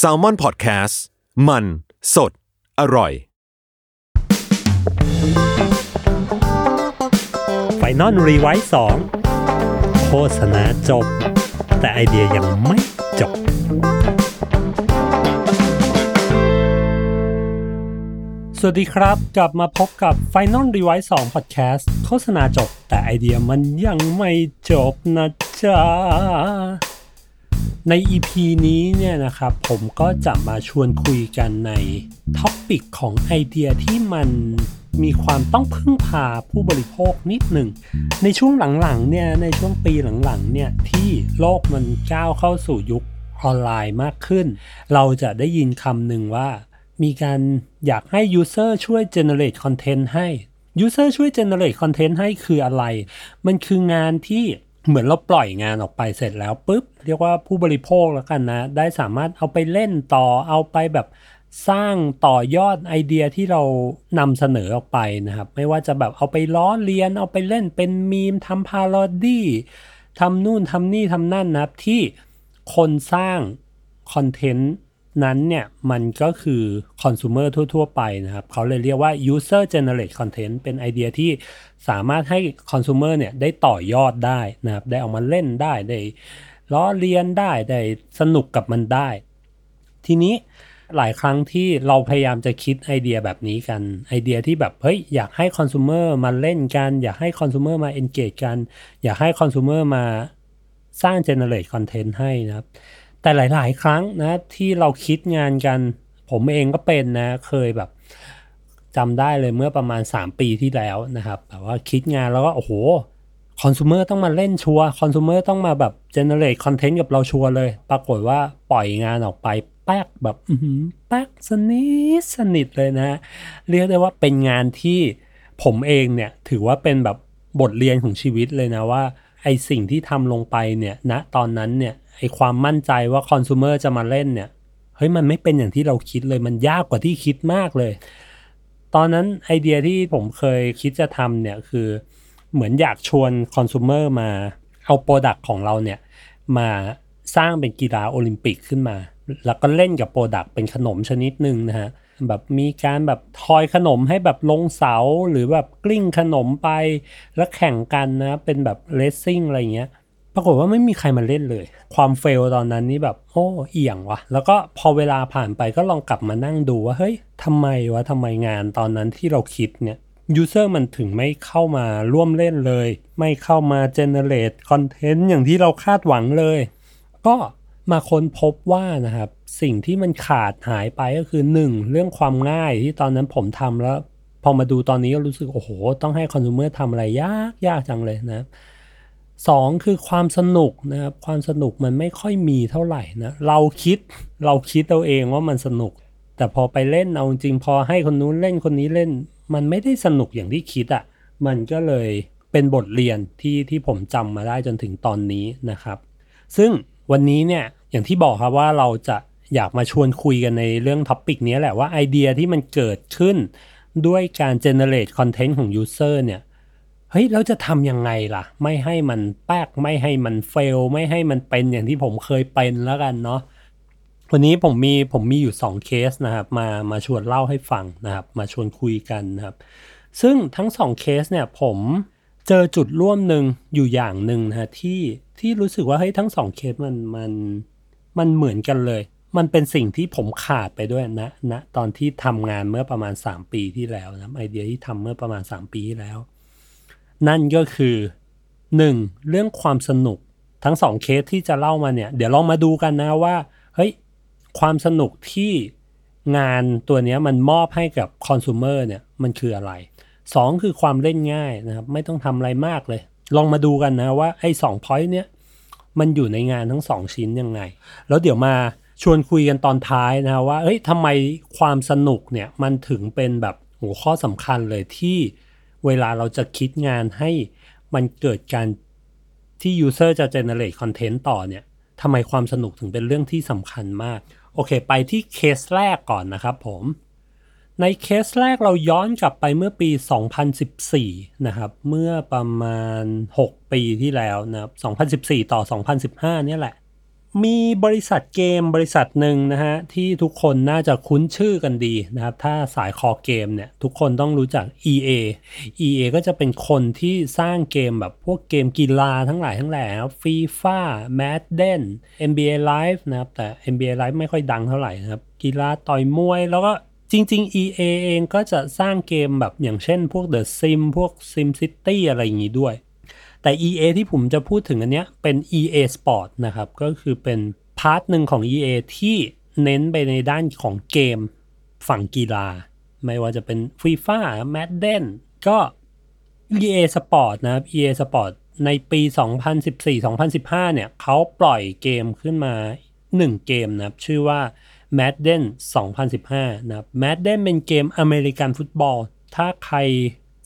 SALMON PODCAST มัน สด อร่อย Final Revise สองโฆษณาจบ แต่ไอเดียยังไม่จบ สวัสดีครับ กลับมาพบกับ Final Revise 2 Podcast โฆษณาจบ แต่ไอเดียมันยังไม่จบนะจ๊ะ ใน EP นี้เนี่ยนะครับผมก็จะมาชวนคุยกันใน topic ของไอเดียที่มันมีความต้องพึ่งพาผู้บริโภคนิดหนึ่ง ในช่วงหลังๆเนี่ยในช่วงปีหลังๆเนี่ยที่โลกมันก้าวเข้าสู่ยุคออนไลน์มากขึ้น เราจะได้ยินคำหนึ่งว่า มีการอยากให้ User ช่วย generate content ให้ User ช่วย generate content ให้คืออะไร มันคืองานที่เหมือนเราปล่อยงานออกไปเสร็จแล้วปุ๊บ เรียกว่าผู้บริโภคแล้วกันนะ ได้สามารถเอาไปเล่นต่อเอาไปแบบสร้างต่อยอดไอเดียที่เรานำเสนอออกไปนะครับ ไม่ว่าจะแบบเอาไปล้อเลียน เอาไปเล่นเป็นมีมทำพาโรดี้ทำนู่นทำนี่ทำนั่นนะครับ ที่คนสร้างคอนเทนต์นั้นเนี่ยมันก็คือคอน sumer ทั่ว ๆ ไปนะครับ เขาเลยเรียกว่า user generate content เป็นไอเดียที่สามารถให้คอน sumer เนี่ยได้ต่อยอดได้นะครับ ได้เอามาเล่นได้ได้ ล้อเลียนได้ได้สนุกกับมันได้ ทีนี้หลายครั้งที่เราพยายามจะคิดไอเดียแบบนี้กัน ไอเดียที่แบบเฮ้ยอยากให้คอน sumer มาเล่นกัน อยากให้คอน sumer มา engage กัน อยากให้คอน sumer มาสร้าง generate content ให้นะครับ แต่หลาย ๆ ครั้งนะที่เราคิดงานกัน ผมเองก็เป็นนะเคยแบบจำได้เลยเมื่อประมาณ 3 ปีที่แล้วนะครับแบบว่าคิดงานแล้วก็โอ้โห คอน sumer ต้องมาเล่นชัวคอน sumer ต้องมาแบบ generate content กับเราชัวเลย ปรากฏว่าปล่อยงานออกไปแป๊กแบบแป๊กสนิทสนิทเลยนะ เรียกได้ว่าเป็นงานที่ผมเองเนี่ย ถือว่าเป็นแบบบทเรียนของชีวิตเลยนะว่า ไอสิ่งที่ทำลงไปเนี่ยณนะตอนนั้นเนี่ยไอความมั่นใจว่าคอน sumer จะมาเล่นเนี่ยเฮ้ยมันไม่เป็นอย่างที่เราคิดเลยมันยากกว่าที่คิดมากเลย ตอนนั้นไอเดียที่ผมเคยคิดจะทำเนี่ยคือ เหมือนอยากชวนคอน sumer มาเอาโปรดักต์ของเราเนี่ยมาสร้างเป็นกีฬาโอลิมปิกขึ้นมา แล้วก็เล่นกับ product เป็นขนมชนิดหนึ่งนะฮะแบบมีการแบบทอยขนมให้แบบลงเสาหรือแบบกลิ้งขนมไป แล้วแข่งกันนะเป็นแบบ racing อะไรเงี้ยปรากฏว่าไม่มีใครมาเล่นเลย ความ fail ตอนนั้นนี่แบบโอ้เอียงวะแล้วก็พอเวลาผ่านไปก็ลองกลับมานั่งดูว่าเฮ้ยทำไมวะทำไมงานตอนนั้นที่เราคิดเนี่ย user มันถึงไม่เข้ามาร่วมเล่นเลย ไม่เข้ามา generate content อย่างที่เราคาดหวังเลย ก็มาค้นพบว่านะครับ สิ่งที่มันขาดหายไปก็คือ 1 เรื่องความง่ายที่ตอนนั้นผมทำแล้ว พอมาดูตอนนี้ก็รู้สึก โอ้โห ต้องให้คอน sumer ทำอะไรยากยากจังเลยนะสองคือความสนุกนะครับ ความสนุกมันไม่ค่อยมีเท่าไหร่นะ เราคิดเราคิดเอาเองว่ามันสนุก แต่พอไปเล่นเอาจริงพอให้คนนู้นเล่นคนนี้เล่น มันไม่ได้สนุกอย่างที่คิดอะ่ะ มันก็เลยเป็นบทเรียนที่ที่ผมจำมาได้จนถึงตอนนี้นะครับ ซึ่งวันนี้เนี่ยอย่างที่บอกครับว่าเราจะอยากมาชวนคุยกันในเรื่องท็อปิกนี้แหละว่าไอเดียที่มันเกิดขึ้นด้วยการ generate content ของ user เนี่ยเฮ้ยเราจะทำยังไงล่ะ ไม่ให้มันแป๊กไม่ให้มันเฟล ไม่ให้มันเป็นอย่างที่ผมเคยเป็นแล้วกันเนาะ วันนี้ผมมีผมมีอยู่ 2 เคสนะครับมามาชวนเล่าให้ฟังนะครับ มาชวนคุยกันนะครับ ซึ่งทั้ง 2 เคสเนี่ยผมเจอจุดร่วมหนึ่งอยู่อย่างหนึ่งนะฮะที่ที่รู้สึกว่าเฮ้ยทั้งสองเคสมันมันมันเหมือนกันเลย มันเป็นสิ่งที่ผมขาดไปด้วยนะนะตอนที่ทำงานเมื่อประมาณ 3 ปีที่แล้วนะไอเดียที่ทำเมื่อประมาณ 3 ปีที่แล้ว นั่นก็คือ 1. เรื่องความสนุกทั้งสองเคสที่จะเล่ามาเนี่ย เดี๋ยวลองมาดูกันนะว่าเฮ้ย ความสนุกที่งานตัวนี้มันมอบให้กับคอน sumer เนี่ยมันคืออะไร 2 คือความเล่นง่ายนะครับ ไม่ต้องทำอะไรมากเลย ลองมาดูกันนะว่าไอ้สองพอยต์เนี้ยมันอยู่ในงานทั้งสองชิ้นยังไง แล้วเดี๋ยวมาชวนคุยกันตอนท้ายนะว่าเฮ้ยทำไมความสนุกเนี่ยมันถึงเป็นแบบหัวข้อสำคัญเลยที่เวลาเราจะคิดงานให้มันเกิดการที่ user จะ generate content ต่อเนี่ยทำไมความสนุกถึงเป็นเรื่องที่สำคัญมาก โอเค ไปที่เคสแรกก่อนนะครับผม ในเคสแรกเราย้อนกลับไปเมื่อปี 2014 นะครับ เมื่อประมาณ 6 ปีที่แล้วนะครับ 2014 ต่อ 2015 เนี่ยแหละ มีบริษัทเกมบริษัทหนึ่งนะฮะที่ทุกคนน่าจะคุ้นชื่อกันดีนะครับ ถ้าสายคอเกมเนี่ยทุกคนต้องรู้จัก EA EA ก็จะเป็นคนที่สร้างเกมแบบพวกเกมกีฬาทั้งหลายทั้งแหล่ครับ FIFA Madden NBA Live นะครับ แต่ NBA Live ไม่ค่อยดังเท่าไหร่นะครับ กีฬาต่อยมวยแล้วก็จริง ๆ EA เองก็จะสร้างเกมแบบอย่างเช่นพวก The Sim พวก Sim City อะไรอย่างนี้ด้วย แต่ EA ที่ผมจะพูดถึงอันเนี้ยเป็น EA Sport นะครับ ก็คือเป็นพาร์ทหนึ่งของ EA ที่เน้นไปในด้านของเกมฝั่งกีฬา ไม่ว่าจะเป็น FIFA Madden ก็ EA Sport นะครับ EA Sport ในปี 2014-2015 เนี่ยเขาปล่อยเกมขึ้นมา 1 เกมนะครับ ชื่อว่า Madden 2015 นะครับ Madden เป็นเกมอเมริกันฟุตบอล ถ้าใคร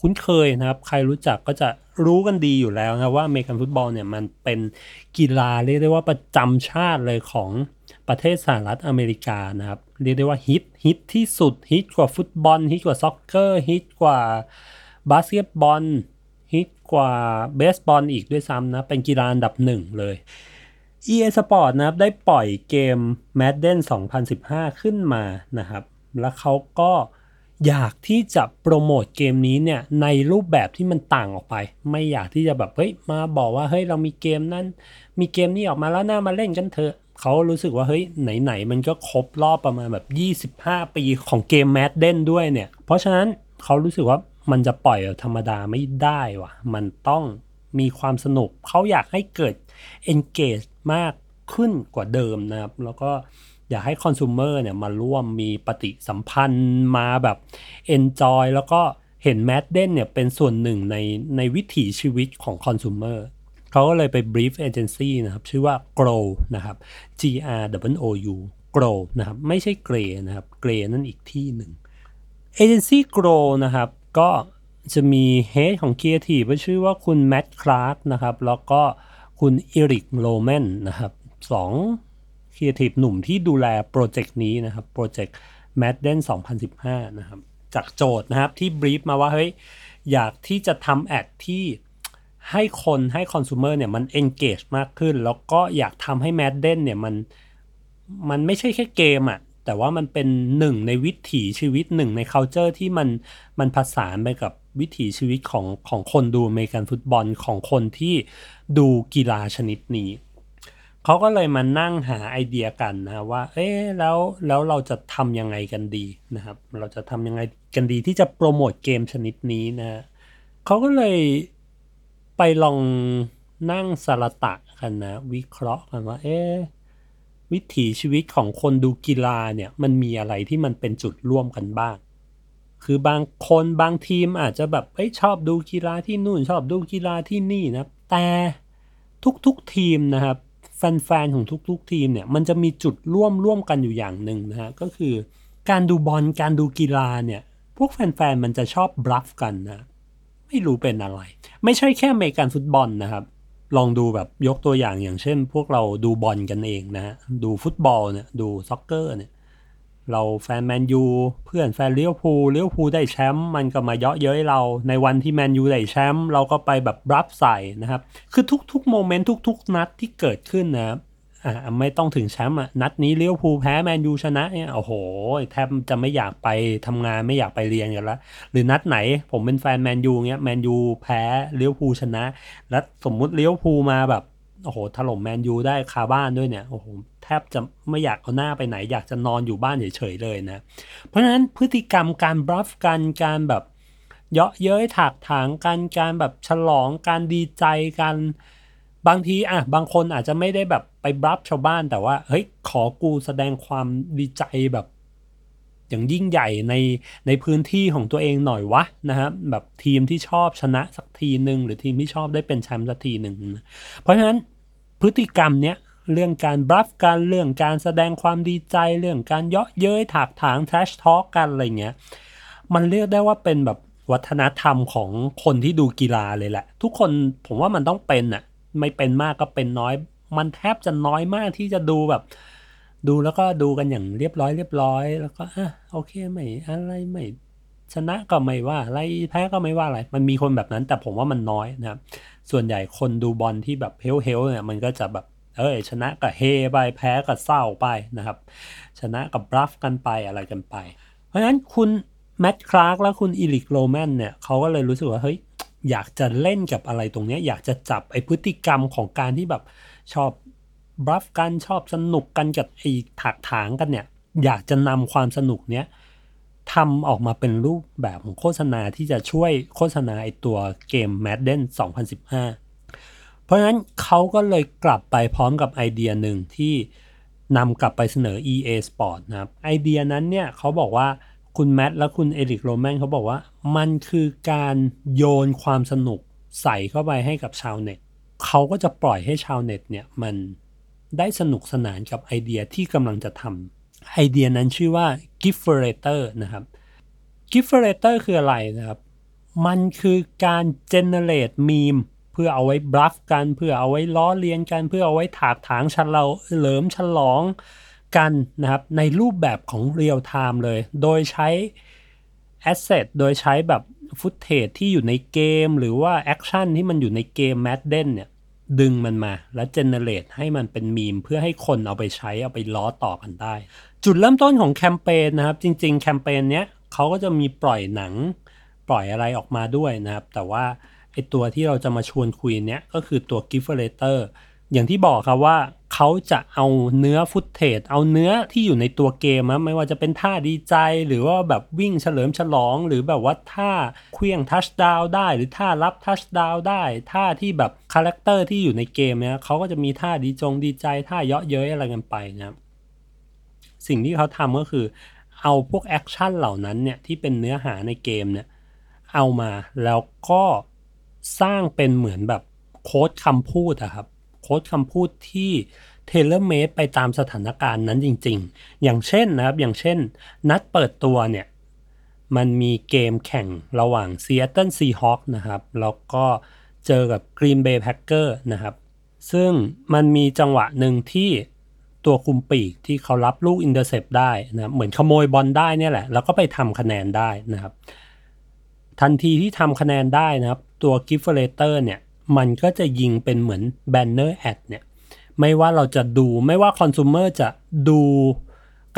คุ้นเคยนะครับ ใครรู้จักก็จะรู้กันดีอยู่แล้วนะว่าอเมริกันฟุตบอลเนี่ยมันเป็นกีฬาเรียกได้ว่าประจำชาติเลยของประเทศสหรัฐอเมริกานะครับ เรียกได้ว่าฮิตฮิตที่สุดฮิตกว่าฟุตบอลฮิตกว่า soccer ฮิตกว่าบาสเกตบอลฮิตกว่าเบสบอลอีกด้วยซ้ำนะ เป็นกีฬาอันดับหนึ่งเลย EA Sport นะครับได้ปล่อยเกม Madden 2015 ขึ้นมานะครับ แล้วเขาก็ อยากที่จะโปรโมทเกมนี้เนี่ยในรูปแบบที่มันต่างออกไป ไม่อยากที่จะแบบเฮ้ยมาบอกว่าเฮ้ยเรามีเกมนั้น มีเกมนี้ออกมาแล้วน่ามาเล่นกันเถอะเขารู้สึกว่าเฮ้ยไหนๆมันก็ครบรอบประมาณแบบ 25 ปีของเกม Madden ด้วยเนี่ย เพราะฉะนั้นเขารู้สึกว่ามันจะปล่อยธรรมดาไม่ได้ว่ะ มันต้องมีความสนุกเขาอยากให้เกิด engage มากขึ้นกว่าเดิมนะครับ แล้วก็ อยากให้คอน sumer เนี่ยมาร่วมมีปฏิสัมพันธ์มาแบบ enjoy แล้วก็เห็น Madden เนี่ยเป็นส่วนหนึ่งในในวิถีชีวิตของคอน sumer เขาก็เลยไป brief agency นะครับ ชื่อว่า grow นะครับ G R W O U grow นะครับ ไม่ใช่ gray นะครับ gray นั่นอีกที่หนึ่ง agency grow นะครับ ก็จะมี head ของ creative ชื่อว่าคุณแม t คลาร์กนะครับ แล้วก็คุณอีริกโรแมนนะครับสอง ครีเอทีฟหนุ่มที่ดูแล project นี้นะครับ project Madden 2015 นะครับ จากโจทย์นะครับที่ brief มาว่าเฮ้ยอยากที่จะทำแอดที่ให้คนให้คอน sumer เนี่ยมัน engage มากขึ้น แล้วก็อยากทำให้ Madden เนี่ยมันมันไม่ใช่แค่เกมอะแต่ว่ามันเป็นหนึ่งในวิถีชีวิตหนึ่งใน culture ที่มันมันผสานไปกับวิถีชีวิตของของคนดูอเมริกันฟุตบอลของคนที่ดูกีฬาชนิดนี้ เขาก็เลยมานั่งหาไอเดียกันนะว่า เอ๊ะแล้วแล้วเราจะทำยังไงกันดีนะครับ เราจะทำยังไงกันดีที่จะโปรโมทเกมชนิดนี้นะเขาก็เลยไปลองนั่งสารตะกันนะ วิเคราะห์กันว่า เอ๊วิถีชีวิตของคนดูกีฬาเนี่ยมันมีอะไรที่มันเป็นจุดร่วมกันบ้าง คือบางคนบางทีมอาจจะแบบเอ้ยชอบดูกีฬาที่นู่นชอบดูกีฬาที่นี่นะ แต่ทุกๆทีมนะครับ แฟนๆของทุก ๆ ทีมเนี่ยมันจะมีจุดร่วมร่วมกันอยู่อย่างหนึ่งนะฮะก็คือ การดูบอลการดูกีฬาเนี่ยพวกแฟนๆมันจะชอบบลัฟกันนะไม่รู้เป็นอะไร ไม่ใช่แค่อเมริกันฟุตบอลนะครับ ลองดูแบบยกตัวอย่างอย่างเช่น พวกเราดูบอลกันเองนะฮะดูฟุตบอลเนี่ยดู soccer เนี่ย เราแฟนแมนยูเพื่อนแฟนลิเวอร์พูลลิเวอร์พูลได้แชมป์มันก็มาเยาะเย้ยเราในวันที่แมนยูได้แชมป์เราก็ไปแบบรับใส่นะครับ คือทุกๆ moment ทุก ๆ นัดที่เกิดขึ้นนะครับอ่าไม่ต้องถึงแชมป์อะนัดนี้ลิเวอร์พูลแพ้แมนยูชนะเนี่ยโอ้โหแทบจะไม่อยากไปทำงานไม่อยากไปเรียนกันละหรือนัดไหนผมเป็นแฟนแมนยูเงี้ยแมนยูแพ้เลี้ยวภูชนะ แล้วสมมุติเลี้ยวภูมาแบบ โอ้โหถล่มแมนยูได้คาบ้านด้วยเนี่ยโอ้โหแทบจะไม่อยากเอาหน้าไปไหน อยากจะนอนอยู่บ้านเฉยๆเลยนะ เพราะฉะนั้นพฤติกรรมการบลัฟกันการแบบเยาะเย้ยถากถางกันการแบบฉลองการดีใจกัน บางทีอะบางคนอาจจะไม่ได้แบบไปบลัฟชาวบ้านแต่ว่าเฮ้ยขอกูแสดงความดีใจแบบ อย่างยิ่งใหญ่ในในพื้นที่ของตัวเองหน่อยวะนะครับแบบทีมที่ชอบชนะสักทีหนึ่งหรือทีมที่ชอบได้เป็นแชมป์สักทีหนึ่งเพราะฉะนั้นพฤติกรรมเนี้ยเรื่องการบลัฟกันเรื่องการแสดงความดีใจเรื่องการเยาะเย้ยถากถางแทชทอ k กันอะไรเงี้ยมันเรียกได้ว่าเป็นแบบวัฒนธรรมของคนที่ดูกีฬาเลยแหละ ทุกคนผมว่ามันต้องเป็นอะไม่เป็นมากก็เป็นน้อย มันแทบจะน้อยมากที่จะดูแบบ ดูแล้วก็ดูกันอย่างเรียบร้อยเรียบร้อย แล้วก็อะโอเคไม่อะไรไม่ชนะก็ไม่ว่าอะไรแพ้ก็ไม่ว่าอะไร มันมีคนแบบนั้น แต่ผมว่ามันน้อยนะครับ ส่วนใหญ่คนดูบอลที่แบบเฮลเฮลเนี่ยมันก็จะแบบเอ้ยชนะก็เฮไปแพ้ก็เศร้าไปนะครับ ชนะก็ bluff กันไปอะไรกันไป เพราะฉะนั้นคุณแมตต์คลาร์กและคุณอีริกโรแมนเนี่ยเขาก็เลยรู้สึกว่าเฮ้ยอยากจะเล่นกับอะไรตรงนี้อยากจะจับไอพฤติกรรมของการที่แบบชอบ บลัฟกันชอบสนุกกันกับไอ้ถักถางกันเนี่ย อยากจะนำความสนุกเนี้ยทำออกมาเป็นรูปแบบของโฆษณาที่จะช่วยโฆษณาไอตัวเกม Madden 2015 เพราะฉะนั้นเขาก็เลยกลับไปพร้อมกับไอเดียหนึ่งที่นำกลับไปเสนอ EA Sport นะครับ ไอเดียนั้นเนี่ยเขาบอกว่าคุณแมทและคุณเอริกโรแมนเขาบอกว่า มันคือการโยนความสนุกใส่เข้าไปให้กับชาวเน็ตเขาก็จะปล่อยให้ชาวเน็ตเนี่ยมัน ได้สนุกสนานกับไอเดียที่กำลังจะทำไอเดียนั้นชื่อว่า Gifferator นะครับ Gifferator คืออะไรนะครับ มันคือการ generate meme เพื่อเอาไว้บลัฟกัน เพื่อเอาไว้ล้อเลียนกัน เพื่อเอาไว้ถากถางฉลาเหลิมฉลองกันนะครับ ในรูปแบบของ real-time เลย โดยใช้ asset โดยใช้แบบ footage ที่อยู่ในเกม หรือว่า action ที่มันอยู่ในเกม Madden เนี่ย ดึงมันมา แล้ว generate ให้มันเป็นมีม เพื่อให้คนเอาไปใช้เอาไปล้อต่อกันได้ จุดเริ่มต้นของแคมเปญนะครับ จริง ๆ แคมเปญเนี้ยเขาก็จะมีปล่อยหนังปล่อยอะไรออกมาด้วยนะครับ แต่ว่าไอตัวที่เราจะมาชวนคุยเนี้ยก็คือตัว g i f t e r a t o r อย่างที่บอกครับว่าเขาจะเอาเนื้อ footage เอาเนื้อที่อยู่ในตัวเกมนะไม่ว่าจะเป็นท่าดีใจ หรือว่าแบบวิ่งเฉลิมฉลอง หรือแบบว่าท่าเลี้ยง touchdown ได้ หรือท่ารับ touchdown ได้ ท่าที่แบบ character ที่อยู่ในเกมเนี่ยเขาก็จะมีท่าดีจงดีใจท่าเยาะเย้ยอะไรกันไปนะครับสิ่งที่เขาทำก็คือเอาพวก action เหล่านั้นเนี่ยที่เป็นเนื้อหาในเกมเนี่ยเอามาแล้วก็สร้างเป็นเหมือนแบบ quote คำพูดอะครับ quote คำพูดที่ tailor-made ไปตามสถานการณ์นั้นจริง ๆ อย่างเช่นนะครับ อย่างเช่น นัดเปิดตัวเนี่ย มันมีเกมแข่งระหว่าง Seattle Seahawks นะครับ แล้วก็ เจอกับ Green Bay Packer นะครับ ซึ่งมันมีจังหวะหนึ่งที่ตัวคุมปีกที่เขารับลูก intercept ได้นะเหมือนขโมยบอลได้เนี่ยแหละ แล้วก็ไปทำคะแนนได้นะครับ ทันทีที่ทำคะแนนได้นะครับ ตัว g i f t e r a t o r เนี่ย มันก็จะยิงเป็นเหมือน banner ad เนี่ย ไม่ว่าเราจะดูไม่ว่าคอน sumer จะดู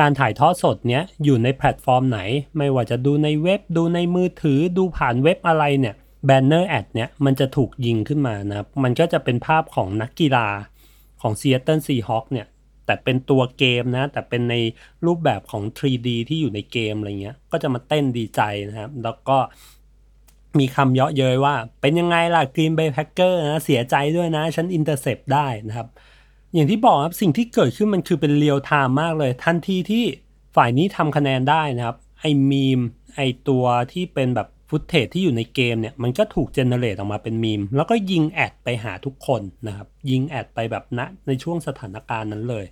การถ่ายทอดสดเนี้ยอยู่ในแพลตฟอร์มไหน ไม่ว่าจะดูในเว็บดูในมือถือดูผ่านเว็บอะไรเนี่ย banner ad เนี่ยมันจะถูกยิงขึ้นมานะมันก็จะเป็นภาพของนักกีฬาของ Seattle Seahawks เนี่ย แต่เป็นตัวเกมนะ แต่เป็นในรูปแบบของ 3D ที่อยู่ในเกมอะไรเงี้ย ก็จะมาเต้นดีใจนะครับ แล้วก็มีคำเยาะเย้ยว่า เป็นยังไงล่ะ Green Bay Packer นะเสียใจด้วยนะ ฉัน intercept ได้นะครับ อย่างที่บอกครับ สิ่งที่เกิดขึ้นมันคือเป็น real-time มากเลย ทันทีที่ฝ่ายนี้ทำคะแนนได้นะครับ ไอ้มีมไอ้ตัวที่เป็นแบบ footage ที่อยู่ในเกมเนี่ยมันก็ถูก generate ออกมาเป็นมีม แล้วก็ยิง ad ไปหาทุกคนนะครับ ยิง ad ไปแบบณในช่วงสถานการณ์นั้นเลย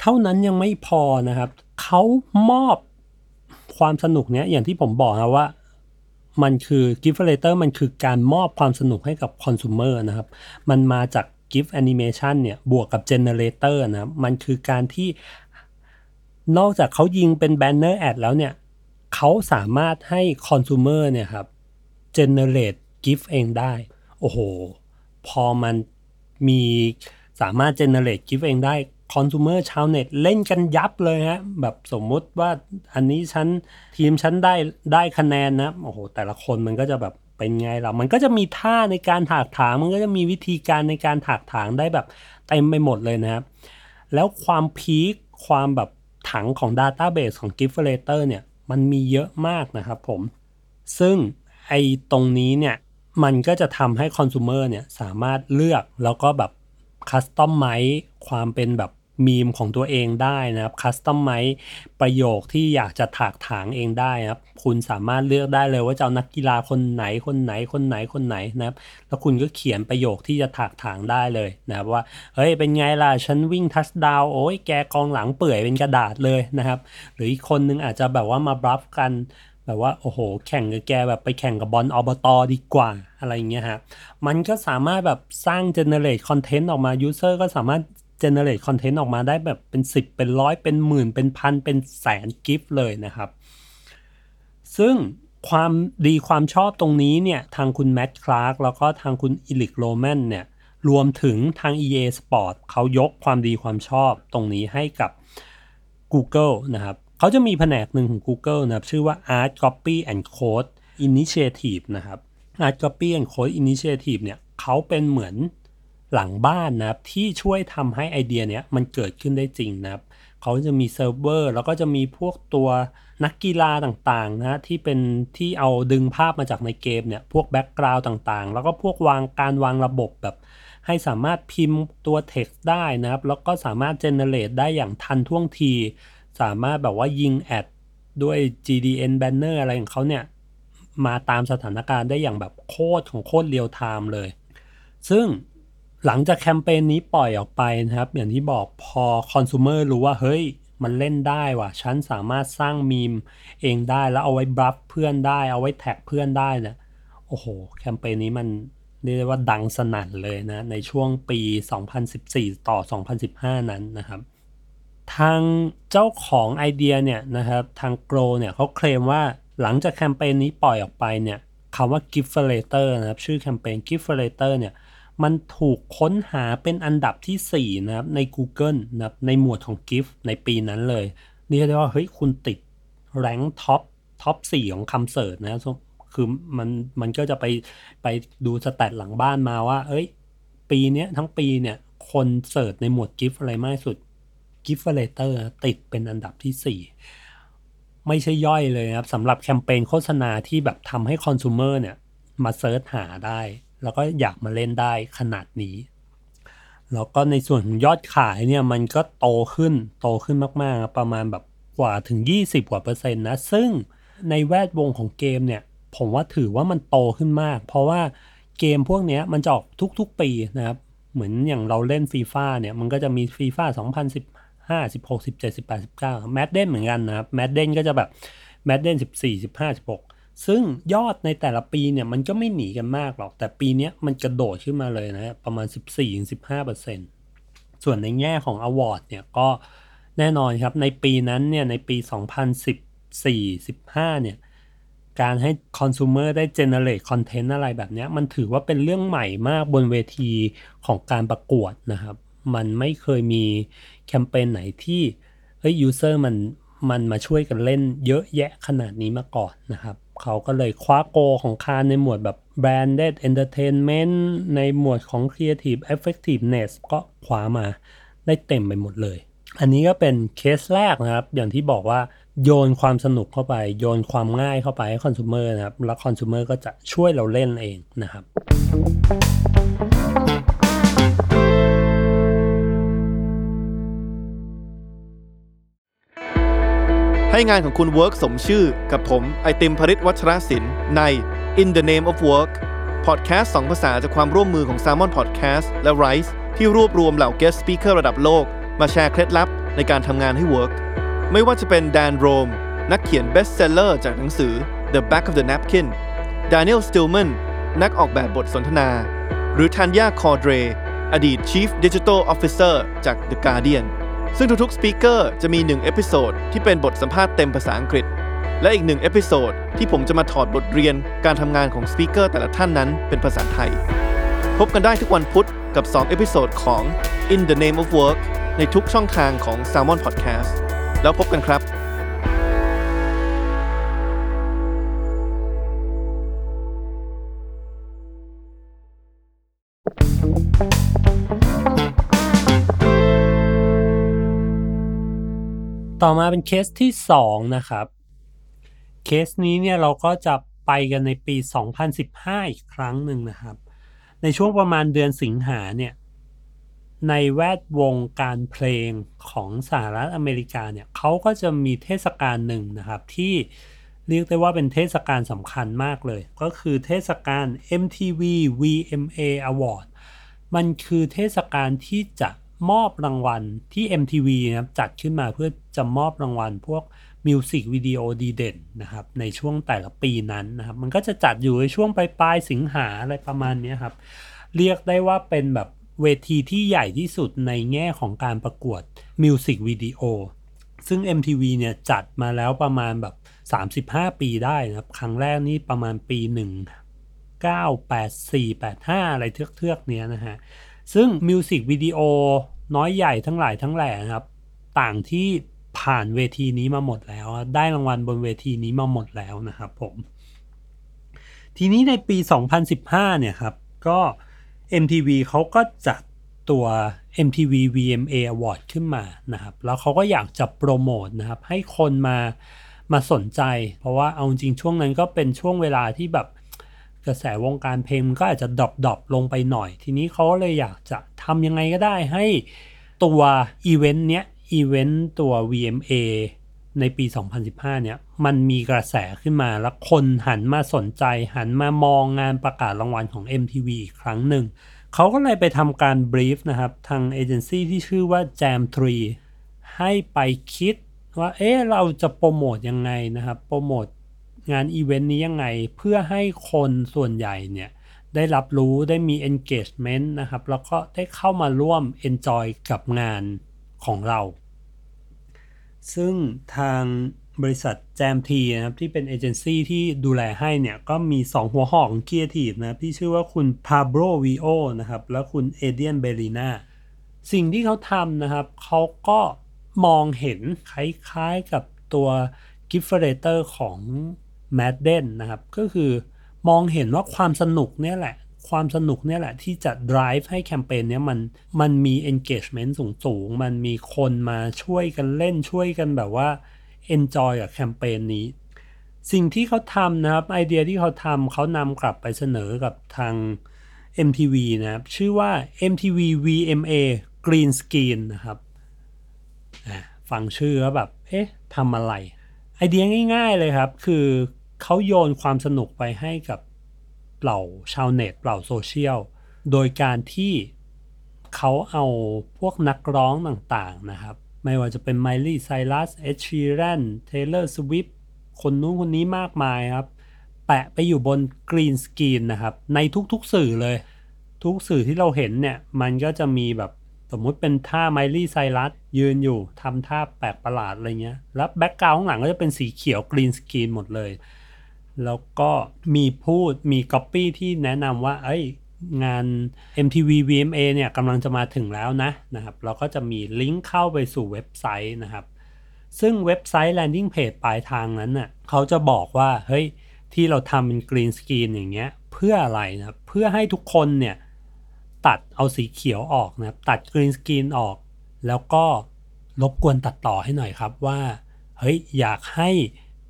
เท่านั้นยังไม่พอนะครับ เขามอบความสนุกเนี้ยอย่างที่ผมบอกนะว่ามันคือ Gift Later มันคือการมอบความสนุกให้กับคอน sumer นะครับ มันมาจาก Gift Animation เนี่ยบวกกับ Generator นะครับ มันคือการที่นอกจากเขายิงเป็น Banner Ad แล้วเนี่ย เขาสามารถให้คอน sumer เนี่ยครับ generate gift เองได้ โอ้โห พอมันมีสามารถ generate gift เองได้คอน sumer ชาวเน็ตเล่นกันยับเลยฮะ แบบสมมุติว่าอันนี้ฉันทีมฉันได้ได้คะแนนนะ โอ้โห แต่ละคนมันก็จะแบบเป็นไงล่ะ มันก็จะมีท่าในการถากถาง มันก็จะมีวิธีการในการถากถางได้แบบเต็มไปหมดเลยนะครับ แล้วความพีคความแบบถังของ Database ของ Gifterator เนี่ย มันมีเยอะมากนะครับผม ซึ่งไอ้ตรงนี้เนี่ยมันก็จะทำให้คอน sumer เนี่ยสามารถเลือกแล้วก็แบบคัสตอมไมความเป็นแบบ มีมของตัวเองได้นะครับคัสตอมไมประโยคที่อยากจะถากถางเองได้นะครับ คุณสามารถเลือกได้เลยว่าจะเอานักกีฬาคนไหนคนไหนคนไหนคนไหนนะครับ แล้วคุณก็เขียนประโยคที่จะถากถางได้เลยนะครับว่าเฮ้ยเป็นไงล่ะฉันวิ่งทัชดาวโอ้ยแกกองหลังเปื่อยเป็นกระดาษเลยนะครับ หรืออีกคนนึงอาจจะแบบว่ามาบลัฟกันแบบว่าโอ้โห แข่งกับแกแบบไปแข่งกับบอลอบต.ดีกว่าอะไรเงี้ยฮะ มันก็สามารถแบบสร้าง generate content ออกมา user ก็สามารถ generate content ออกมาได้แบบเป็น 10 เป็นร้อยเป็นหมื่น เป็นพัน เป็นแสน GIF เลยนะครับ ซึ่งความดีความชอบตรงนี้เนี่ย ทางคุณแมทคลาร์กแล้วก็ทางคุณอิลิกโรแมนเนี่ย รวมถึงทาง EA Sport เขายกความดีความชอบตรงนี้ให้กับ Google นะครับเขาจะมีแผนกหนึ่งของ Google นะครับชื่อว่า Art Copy and Code Initiative นะครับ Art Copy and Code Initiative เนี่ยเขาเป็นเหมือน หลังบ้านนะครับที่ช่วยทำให้ไอเดียเนี้ยมันเกิดขึ้นได้จริงนะครับเขาจะมีเซิร์ฟเวอร์แล้วก็จะมีพวกตัวนักกีฬาต่างๆนะที่เป็นที่เอาดึงภาพมาจากในเกมเนี่ยพวก background ต่างๆ แล้วก็พวกวางการวางระบบแบบให้สามารถพิมพ์ตัว text ได้นะครับ แล้วก็สามารถ generate ได้อย่างทันท่วงที สามารถแบบว่ายิง ad ด้วย GDN banner อะไรของเขาเนี่ย มาตามสถานการณ์ได้อย่างแบบโคตรของโคตร real-time เลย ซึ่ง หลังจากแคมเปญนี้ปล่อยออกไปนะครับ อย่างที่บอกพอคอน sumer รู้ว่าเฮ้ยมันเล่นได้ว่ะ ฉันสามารถสร้างมีมเองได้แล้วเอาไว้บลัฟเพื่อนได้ เอาไว้ tag เพื่อนได้เนี่ยโอ้โห แคมเปญนี้มันเรียกว่าดังสนั่นเลยนะ ในช่วงปี 2014 ต่อ 2015 นั้นนะครับ ทางเจ้าของไอเดียเนี่ยนะครับ ทางโกลเนี่ยเขาเคลมว่าหลังจากแคมเปญนี้ปล่อยออกไปเนี่ยคำว่า Gift f l a t e r นะครับ ชื่อแคมเปญ Gift f l a t e r เนี่ย มันถูกค้นหาเป็นอันดับที่ 4 นะครับ ใน Google นะครับในหมวดของ GIF ในปีนั้นเลย นี่ได้ว่าเฮ้ยคุณติดแรง top top 4 ของคำ search นะคือมันมันก็จะไปไปดู stat หลังบ้านมาว่า เอ้ย ปีเนี้ยทั้งปีเนี่ย คน search ในหมวด GIF อะไรมากสุด Gift f l a t e r ติดเป็นอันดับที่ 4 ไม่ใช่ย่อยเลยครับสำหรับแคมเปญโฆษณาที่แบบทำให้ consumer เนี่ยมา search หาได้ แล้วก็อยากมาเล่นได้ขนาดนี้ แล้วก็ในส่วนของยอดขายเนี่ยมันก็โตขึ้นโตขึ้นมากๆ ประมาณแบบกว่าถึง 20 กว่าเปอร์เซ็นต์นะ ซึ่งในแวดวงของเกมเนี่ย ผมว่าถือว่ามันโตขึ้นมาก เพราะว่าเกมพวกนี้มันจะออกทุกๆปีนะครับ เหมือนอย่างเราเล่นฟีฟ่าเนี่ย มันก็จะมีฟีฟ่า2015 16 17 18 19แมดเด้นเหมือนกันนะครับแมดเด้นก็จะแบบแมดเด้น14 15 16 ซึ่งยอดในแต่ละปีเนี่ยมันก็ไม่หนีกันมากหรอก แต่ปีนี้มันกระโดดขึ้นมาเลยนะประมาณ 14-15%ส่วนในแง่ของอวอร์ดเนี่ยก็แน่นอนครับในปีนั้นเนี่ยในปี 2014-15เนี่ยการให้คอน sumer ได้ generate content อะไรแบบนี้มันถือว่าเป็นเรื่องใหม่มากบนเวทีของการประกวดนะครับ มันไม่เคยมีแคมเปญไหนที่เฮ้ย user มันมันมาช่วยกันเล่นเยอะแยะขนาดนี้มาก่อนนะครับ เขาก็เลยคว้าโกของคานในหมวดแบบ branded entertainment ในหมวดของ creative effectiveness ก็คว้ามาได้เต็มไปหมดเลย อันนี้ก็เป็นเคสแรกนะครับ อย่างที่บอกว่าโยนความสนุกเข้าไป โยนความง่ายเข้าไปให้ consumer นะครับ แล้วคอน sumer ก็จะช่วยเราเล่นเองนะครับ ให้งานของคุณ work สมชื่อกับผม ไอติมภริศวัชรศิลป์ใน In the Name of Work พอดแคสต์สองภาษาจากความร่วมมือของ Salmon Podcast และ Rise ที่รวบรวมเหล่า Guest Speaker ระดับโลก มาแชร์เคล็ดลับในการทำงานให้ Work ไม่ว่าจะเป็นแดนโรม นักเขียน Best Seller จากหนังสือ The Back of the Napkin Daniel Stillman นักออกแบบบทสนทนา หรือทันยาคอเดร อดีต Chief Digital Officer จาก The Guardian ซึ่งทุกๆ speaker จะมี1 episode ที่เป็นบทสัมภาษณ์เต็มภาษาอังกฤษ และอีกหนึ่ง episode ที่ผมจะมาถอดบทเรียนการทำงานของ speaker แต่ละท่านนั้นเป็นภาษาไทย พบกันได้ทุกวันพุธกับ 2 episode ของ In the Name of Work ในทุกช่องทางของ Salmon Podcast แล้วพบกันครับ ต่อมาเป็นเคสที่ 2 นะครับ เคสนี้เนี่ยเราก็จะไปกันในปี 2015 อีกครั้งหนึ่งนะครับ ในช่วงประมาณเดือนสิงหาเนี่ย ในแวดวงการเพลงของสหรัฐอเมริกาเนี่ยเขาก็จะมีเทศกาลหนึ่งนะครับที่เรียกได้ว่าเป็นเทศกาลสำคัญมากเลย ก็คือเทศกาล MTV VMA Award มันคือเทศกาลที่จะ มอบรางวัลที่ MTV นะครับจัดขึ้นมาเพื่อจะมอบรางวัลพวกมิวสิกวิดีโอดีเด่นนะครับในช่วงแต่ละปีนั้นนะครับมันก็จะจัดอยู่ในช่วงปลายปลายสิงหาอะไรประมาณนี้ครับ เรียกได้ว่าเป็นแบบเวทีที่ใหญ่ที่สุดในแง่ของการประกวดมิวสิกวิดีโอซึ่ง MTV เนี่ยจัดมาแล้วประมาณแบบ 35 ปีได้นะครับ ครั้งแรกนี่ประมาณปี 1 9 8 4 8 5 อะไรเทือกๆเนี้ยนะฮะ ซึ่งมิวสิกวิดีโอน้อยใหญ่ทั้งหลายทั้งแหล่นะครับ ต่างที่ผ่านเวทีนี้มาหมดแล้ว ได้รางวัลบนเวทีนี้มาหมดแล้วนะครับผม ทีนี้ในปี 2015 เนี่ยครับ ก็ MTV เขาก็จัดตัว MTV VMA Award ขึ้นมานะครับ แล้วเขาก็อยากจะโปรโมทนะครับ ให้คนมามาสนใจ เพราะว่าเอาจริงช่วงนั้นก็เป็นช่วงเวลาที่แบบ กระแสวงการเพลงก็อาจจะ drop ดรอปลงไปหน่อย ทีนี้เขาเลยอยากจะทำยังไงก็ได้ให้ตัวอีเวนต์เนี้ยอีเวนต์ตัว VMA ในปี 2015 เนี่ย มันมีกระแสขึ้นมาแล้วคนหันมาสนใจ หันมามองงานประกาศรางวัลของ MTV อีกครั้งหนึ่ง เขาก็เลยไปทำการ brief นะครับ ทางเอเจนซี่ที่ชื่อว่า Jam 3 ให้ไปคิดว่า เอ๊ะ เราจะโปรโมทยังไงนะครับ โปรโมท งานอีเวนต์นี้ยังไงเพื่อให้คนส่วนใหญ่เนี่ยได้รับรู้ได้มี engagement นะครับ แล้วก็ได้เข้ามาร่วม enjoy กับงานของเรา ซึ่งทางบริษัทแจมทีนะครับ ที่เป็นเอเจนซี่ที่ดูแลให้เนี่ย ก็มี 2 หัวหอกของ Creative นะที่ชื่อว่าคุณพาโบรวิโอนะครับ และคุณเอเดียนเบลีนาสิ่งที่เขาทำนะครับ เขาก็มองเห็นคล้ายๆกับตัว Gift r a t o r ของ Madden นะครับ ก็คือมองเห็นว่าความสนุกเนี่ยแหละ ความสนุกเนี่ยแหละที่จะ drive ให้แคมเปญเนี้ยมันมันมี engagement สูงสูงมันมีคนมาช่วยกันเล่นช่วยกันแบบว่า enjoy กับแคมเปญนี้ สิ่งที่เขาทำนะครับไอเดียที่เขาทำเขานำกลับไปเสนอกับทาง MTV นะครับ ชื่อว่า MTV VMA Green Screen นะครับฟังชื่อแล้วแบบ เอ๊ะทำอะไร ไอเดียง่าย ๆ เลยครับ คือ เขาโยนความสนุกไปให้กับเหล่าชาวเน็ตเหล่าโซเชียล โดยการที่เขาเอาพวกนักร้องต่างๆนะครับ ไม่ว่าจะเป็น Miley Cyrus Ed Sheeran Taylor Swift คนนู้นคนนี้มากมายครับ แปะไปอยู่บน green screen นะครับ ในทุกๆสื่อเลย ทุกสื่อที่เราเห็นเนี่ย มันก็จะมีแบบสมมุติเป็นท่า Miley Cyrus ยืนอยู่ทำท่าแปลกประหลาดอะไรเงี้ย แล้ว background ข้างหลังก็จะเป็นสีเขียว green screen หมดเลย แล้วก็มีพูดมีก๊อปปี้ที่แนะนำว่า เอ้ยงาน MTV VMA เนี่ยกำลังจะมาถึงแล้วนะนะครับ เราก็จะมีลิงก์เข้าไปสู่เว็บไซต์นะครับ ซึ่งเว็บไซต์ landing page ปลายทางนั้นน่ะเขาจะบอกว่า เฮ้ย ที่เราทำเป็น green screen อย่างเงี้ย เพื่ออะไรนะครับ เพื่อให้ทุกคนเนี่ย ตัดเอาสีเขียวออกนะครับ ตัด green screen ออก แล้วก็รบกวนตัดต่อให้หน่อยครับว่า เฮ้ย อยากให้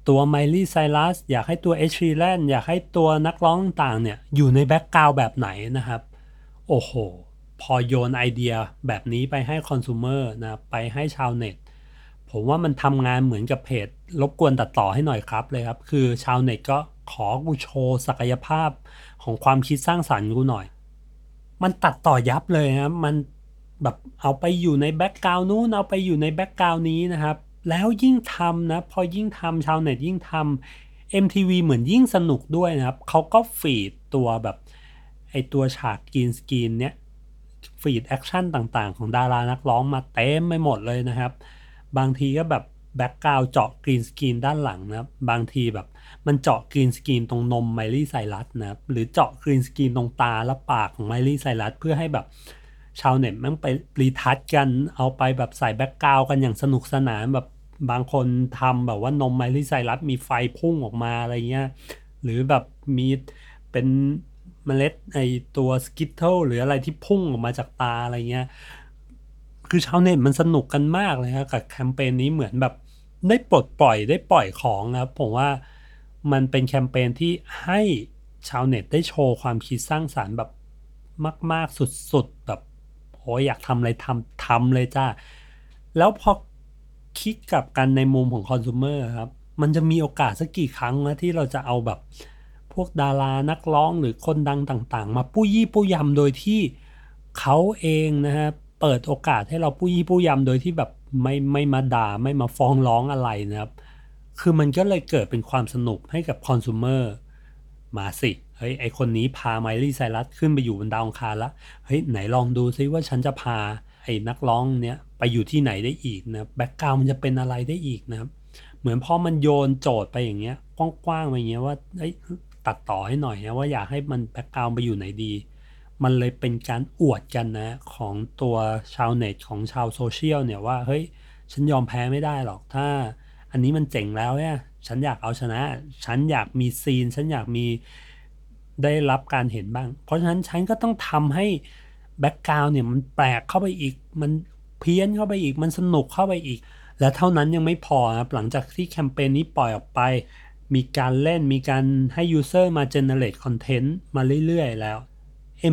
ตัว Miley Cyrus อยากให้ตัว Ed Sheeran อยากให้ตัวนักร้องต่างเนี่ยอยู่ใน background แบบไหนนะครับ โอ้โห พอโยนไอเดียแบบนี้ไปให้ consumer นะไปให้ชาวเน็ต ผมว่ามันทำงานเหมือนกับเพจรบกวนตัดต่อให้หน่อยครับเลยครับ คือชาวเน็ตก็ขอกูโชว์ศักยภาพของความคิดสร้างสรรค์กูหน่อย มันตัดต่อยับเลยนะมันแบบเอาไปอยู่ใน background นู้นเอาไปอยู่ใน background นี้นะครับ แล้วยิ่งทำนะ พอยิ่งทำชาวเน็ตยิ่งทำ MTV เหมือนยิ่งสนุกด้วยนะครับ เขาก็ feed ตัวแบบไอตัวฉาก green screen เนี้ย feed action ต่างๆ ของดารานักร้องมาเต็มไปหมดเลยนะครับ บางทีก็แบบ background เจาะ green screen ด้านหลังนะครับบางทีแบบมันเจาะ green screen ตรงนม Miley Cyrus นะครับหรือเจาะ green screen ตรงตาและปากของ Miley Cyrus เพื่อให้แบบชาวเน็ตมันไป retouch กันเอาไปแบบใส่ background กันอย่างสนุกสนานแบบ บางคนทำแบบว่านม Miley Cyrus มีไฟพุ่งออกมาอะไรเงี้ย หรือแบบมีเป็นเมล็ดไอตัว Skittles หรืออะไรที่พุ่งออกมาจากตาอะไรเงี้ย คือชาวเน็ตมันสนุกกันมากเลยครับกับแคมเปญนี้เหมือนแบบได้ปลดปล่อยได้ปล่อยของนะครับผมว่ามันเป็นแคมเปญที่ให้ชาวเน็ตได้โชว์ความคิดสร้างสรรค์แบบมาก ๆ สุด ๆ แบบโอ้ยอยากทำอะไรทำทำเลยจ้า แล้วพอ คิดกลับกันในมุมของคอน sumer ครับ มันจะมีโอกาสสักกี่ครั้งนะที่เราจะเอาแบบพวกดารานักร้องหรือคนดังต่างๆ มาปุ้ยี่ปุ้ยำโดยที่เขาเองนะฮะเปิดโอกาสให้เราปุ้ยี่ปุ้ยำโดยที่แบบไม่ไม่มาด่าไม่มาฟ้องร้องอะไรนะครับ คือมันก็เลยเกิดเป็นความสนุกให้กับคอน sumer มาสิ เฮ้ยไอคนนี้พาไมลี่ไซรัสขึ้นไปอยู่บนดาวอังคารล้วเฮ้ยไหนลองดูซิว่าฉันจะพาไอ้นักร้องเนี้ย ไปอยู่ที่ไหนได้อีกนะ background มันจะเป็นอะไรได้อีกนะครับ เหมือนพอมันโยนโจทย์ไปอย่างเงี้ยกว้างๆไปอย่างเงี้ยว่าเอ้ยตัดต่อให้หน่อยนะว่าอยากให้มัน background ไปอยู่ไหนดี มันเลยเป็นการอวดกันนะของตัวชาวเน็ตของชาวโซเชียลเนี่ยว่าเฮ้ยฉันยอมแพ้ไม่ได้หรอกถ้า อันนี้มันเจ๋งแล้วเนี่ยฉันอยากเอาชนะ ฉันอยากมี scene ฉันอยากมีได้รับการเห็นบ้าง เพราะฉะนั้นฉันก็ต้องทำให้แบ็กกราวน์เนี่ยมันแปลกเข้าไปอีก มัน เพี้ยนเข้าไปอีกมันสนุกเข้าไปอีก และเท่านั้นยังไม่พอครับหลังจากที่แคมเปญนี้ปล่อยออกไป มีการเล่นมีการให้ user มา generate content มาเรื่อยๆแล้ว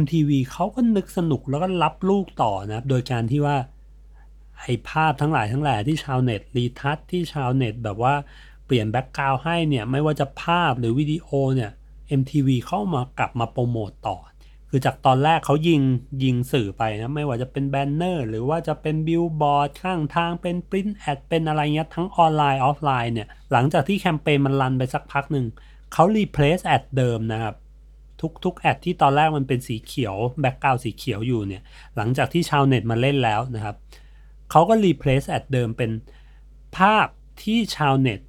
MTV เขาก็นึกสนุกแล้วก็รับลูกต่อนะครับ โดยการที่ว่าไอ้ภาพทั้งหลายทั้งแหล่ที่ชาวเน็ตรีทัชที่ชาวเน็ตแบบว่าเปลี่ยน background ให้เนี่ย ไม่ว่าจะภาพหรือวิดีโอเนี่ย MTV เข้ามากลับมาโปรโมตต่อ คือจากตอนแรกเขายิงยิงสื่อไปนะไม่ว่าจะเป็น banner หรือว่าจะเป็นบิลบอร์ดข้างทางเป็น print ad เป็นอะไรเงี้ยทั้ง online offline เนี่ยหลังจากที่แคมเปญมัน run ไปสักพักหนึ่งเขา replace ad เดิมนะครับทุกทุก ad ที่ตอนแรกมันเป็นสีเขียว background สีเขียวอยู่เนี่ยหลังจากที่ชาวเน็ตมาเล่นแล้วนะครับเขาก็ replace ad เดิมเป็นภาพที่ชาวเน็ต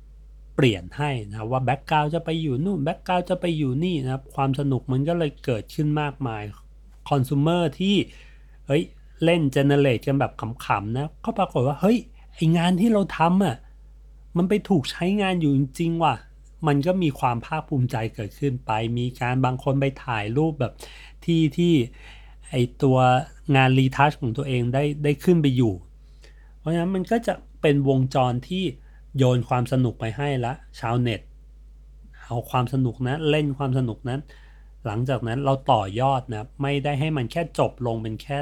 เปลี่ยนให้นะว่า background จะไปอยู่นู่น background จะไปอยู่นี่นะครับความสนุกมันก็เลยเกิดขึ้นมากมายคอน sumer ที่เฮ้ยเล่น generate กันแบบขำๆนะก็ปรากฏว่าเฮ้ยไอ้งานที่เราทำอะมันไปถูกใช้งานอยู่จริงๆว่ะ มันก็มีความภาคภูมิใจเกิดขึ้นไป มีการบางคนไปถ่ายรูปแบบที่ที่ไอตัวงานรีทัชของตัวเองได้ได้ขึ้นไปอยู่ เพราะฉะนั้นมันก็จะเป็นวงจรที่ โยนความสนุกไปให้ละชาวเน็ต เอาความสนุกนะเล่นความสนุกนั้น หลังจากนั้นเราต่อยอดนะไม่ได้ให้มันแค่จบลงเป็นแค่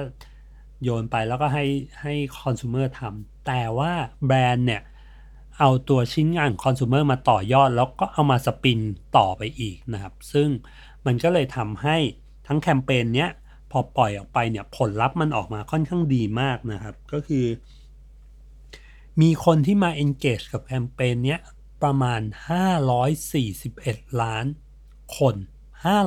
โยนไปแล้วก็ให้ให้คอน sumer ทำแต่ว่าแบรนด์เนี่ย เอาตัวชิ้นงานคอน sumer มาต่อยอด แล้วก็เอามาสปินต่อไปอีกนะครับ ซึ่งมันก็เลยทำให้ทั้งแคมเปญเนี้ยพอปล่อยออกไปเนี่ยผลลัพธ์มันออกมาค่อนข้างดีมากนะครับ ก็คือ มีคนที่มา engage กับแคมเปญเนี้ยประมาณ 541 ล้านคน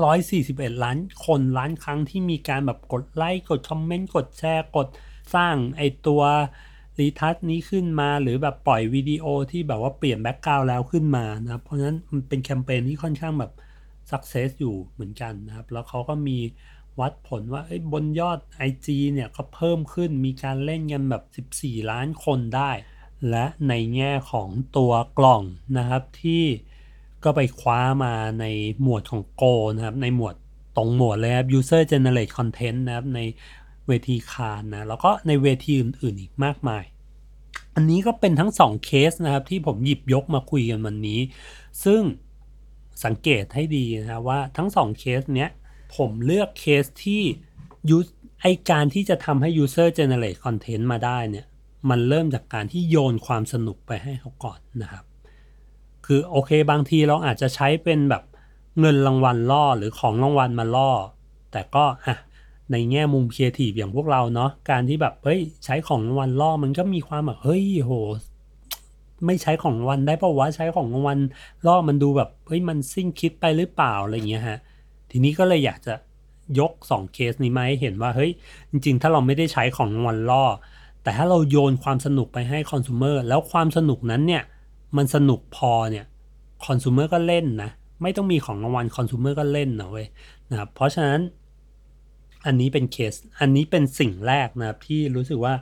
541 ล้านคนล้านครั้งที่มีการแบบกดไลค์กดคอมเมนต์กดแชร์กดสร้างไอตัวรีทัชนี้ขึ้นมาหรือแบบปล่อยวิดีโอที่แบบว่าเปลี่ยนแบ็กกราวแล้วขึ้นมานะเพราะฉะนั้นมันเป็นแคมเปญที่ค่อนข้างแบบสักเซสอยู่เหมือนกันนะครับ แล้วเขาก็มีวัดผลว่าบนยอด IG เนี่ยก็เพิ่มขึ้นมีการเล่นกันแบบ 14 ล้านคนได้ และในแง่ของตัวกล่องนะครับที่ก็ไปคว้ามาในหมวดของ Go นะครับในหมวดตรงหมวดเลยครับ User Generate Content นะครับในเวทีคานนะแล้วก็ในเวทีอื่นๆอีกมากมาย อันนี้ก็เป็นทั้ง 2 เคสนะครับที่ผมหยิบยกมาคุยกันวันนี้ ซึ่งสังเกตให้ดีนะว่าทั้ง 2 เคสเนี้ยผมเลือกเคสที่ UI การที่จะทำให้ user generate content มาได้เนี่ย มันเริ่มจากการที่โยนความสนุกไปให้เขาก่อนนะครับ คือโอเคบางทีเราอาจจะใช้เป็นแบบเงินรางวัลล่อหรือของรางวัลมาล่อ แต่ก็อะในแง่มุมครีเอทีฟอย่างพวกเราเนาะการที่แบบเฮ้ยใช้ของรางวัลล่อมันก็มีความแบบเฮ้ยโห ไม่ใช้ของรางวัลได้ปะวะใช้ของรางวัลล่อมันดูแบบเฮ้ยมันสิ้นคิดไปหรือเปล่าอะไรอย่างเงี้ยฮะทีนี้ก็เลยอยากจะยก 2 เคสนี้มาให้เห็นว่าเฮ้ยจริง ๆ ถ้าเราไม่ได้ใช้ของรางวัลล่อ แต่ถ้าเราโยนความสนุกไปให้คอน sumer แล้วความสนุกนั้นเนี่ยมันสนุกพอเนี่ยคอน sumer ก็เล่นนะ ไม่ต้องมีของรางวัลคอน sumer ก็เล่นนะเว้ยนะครับเพราะฉะนั้นอันนี้เป็นเคส อันนี้เป็นสิ่งแรกนะครับ ที่รู้สึกว่า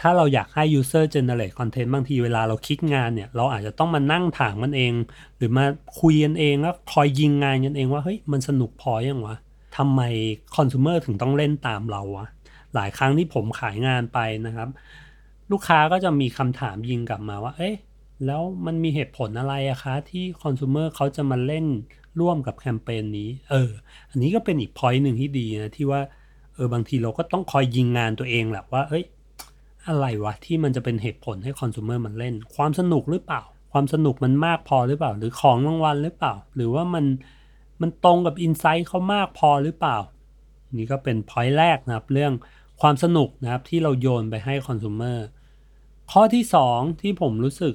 ถ้าเราอยากให้ user generate content บางทีเวลาเราคิดงานเนี่ย เราอาจจะต้องมานั่งถามมันเอง หรือมาคุยกันเองแล้วคอยยิงงานกันเองว่า เฮ้ย มันสนุกพอยังวะทำไมคอน sumer ถึงต้องเล่นตามเราวะ หลายครั้งที่ผมขายงานไปนะครับ ลูกค้าก็จะมีคำถามยิงกลับมาว่า เอ๊ะแล้วมันมีเหตุผลอะไรอะคะ ที่คอน sumer เขาจะมาเล่นร่วมกับแคมเปญนี้ เออ อันนี้ก็เป็นอีก point หนึ่งที่ดีนะ ที่ว่า เออบางทีเราก็ต้องคอยยิงงานตัวเองแหละว่า เอ้ย อะไรวะ ที่มันจะเป็นเหตุผลให้ consumer มันเล่น ความสนุกหรือเปล่า ความสนุกมันมากพอหรือเปล่า หรือของรางวัลหรือเปล่า หรือว่ามันมันตรงกับ insight เขามากพอหรือเปล่า นี่ก็เป็น point แรกนะครับ เรื่อง ความสนุกนะครับที่เราโยนไปให้ consumer ข้อที่ 2 ที่ผมรู้สึก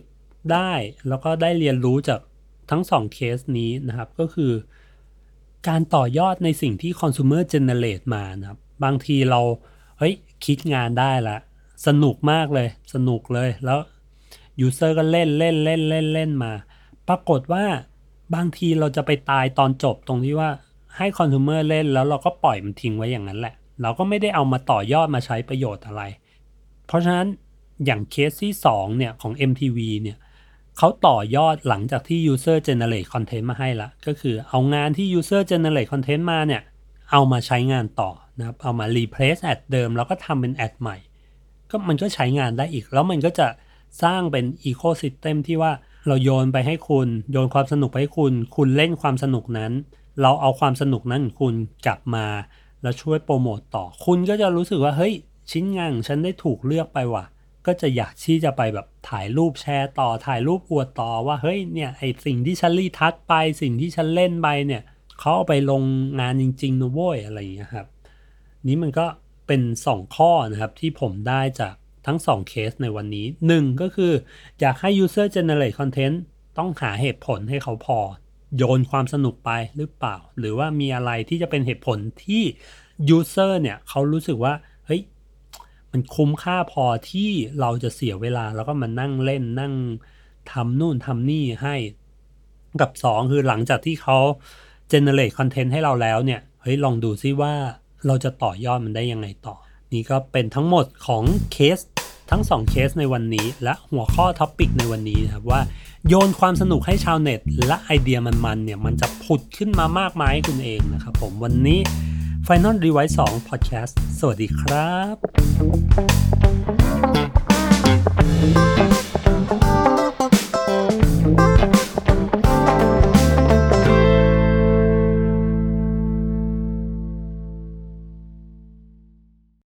ได้แล้วก็ได้เรียนรู้จากทั้ง 2 เคสนี้นะครับก็คือ การต่อยอดในสิ่งที่ consumer generate มานะครับบางทีเราเฮ้ยคิดงานได้ละ สนุกมากเลย สนุกเลยแล้ว user ก็เล่นเล่นเล่นเล่นเล่นมา ปรากฏว่าบางทีเราจะไปตายตอนจบตรงที่ว่าให้คอน sumer เล่นแล้วเราก็ปล่อยมันทิ้งไว้อย่างนั้นแหละ เราก็ไม่ได้เอามาต่อยอดมาใช้ประโยชน์อะไร เพราะฉะนั้นอย่างเคสที่ 2 เนี่ย ของ MTV เนี่ยเขาต่อยอดหลังจากที่ user generate content มาให้ละก็คือเอางานที่ user generate content มาเนี่ย เอามาใช้งานต่อนะครับ เอามา replace ad เดิม แล้วก็ทำเป็น ad ใหม่ ก็มันก็ใช้งานได้อีก แล้วมันก็จะสร้างเป็น ecosystem ที่ว่าเราโยนไปให้คุณ โยนความสนุกไปให้คุณ คุณเล่นความสนุกนั้น เราเอาความสนุกนั้นคุณกลับมา แล้วช่วยโปรโมตต่อ คุณก็จะรู้สึกว่าเฮ้ยชิ้นงานของฉันได้ถูกเลือกไปว่ะ ก็จะอยากที่จะไปแบบถ่ายรูปแชร์ต่อถ่ายรูปอวดต่อว่าเฮ้ยเนี่ยไอสิ่งที่ฉันรีทัชไป สิ่งที่ฉันเล่นไปเนี่ยเขาเอาไปลงงานจริงๆนะโว้ยอะไรอย่างเงี้ครับ นี้มันก็เป็น 2 ข้อนะครับที่ผมได้จากทั้ง 2 เคสในวันนี้ 1 ก็คืออยากให้ user generate content ต้องหาเหตุผลให้เขาพอ โยนความสนุกไปหรือเปล่า หรือว่ามีอะไรที่จะเป็นเหตุผลที่ user เนี่ยเขารู้สึกว่าเฮ้ยมันคุ้มค่าพอที่เราจะเสียเวลาแล้วก็มานั่งเล่นนั่งทำนู่นทำนี่ให้กับ 2 คือหลังจากที่เขา generate content ให้เราแล้วเนี่ยเฮ้ยลองดูซิว่าเราจะต่อยอดมันได้ยังไงต่อ นี่ก็เป็นทั้งหมดของเคสทั้ง 2 เคสในวันนี้ และหัวข้อ topic ในวันนี้นะครับว่า โยนความสนุกให้ชาวเน็ต และไอเดียมันๆเนี่ยมันจะผุดขึ้นมามากมายให้คุณเองนะครับผมวันนี้ Final r e v i s e 2 Podcast สวัสดีครับ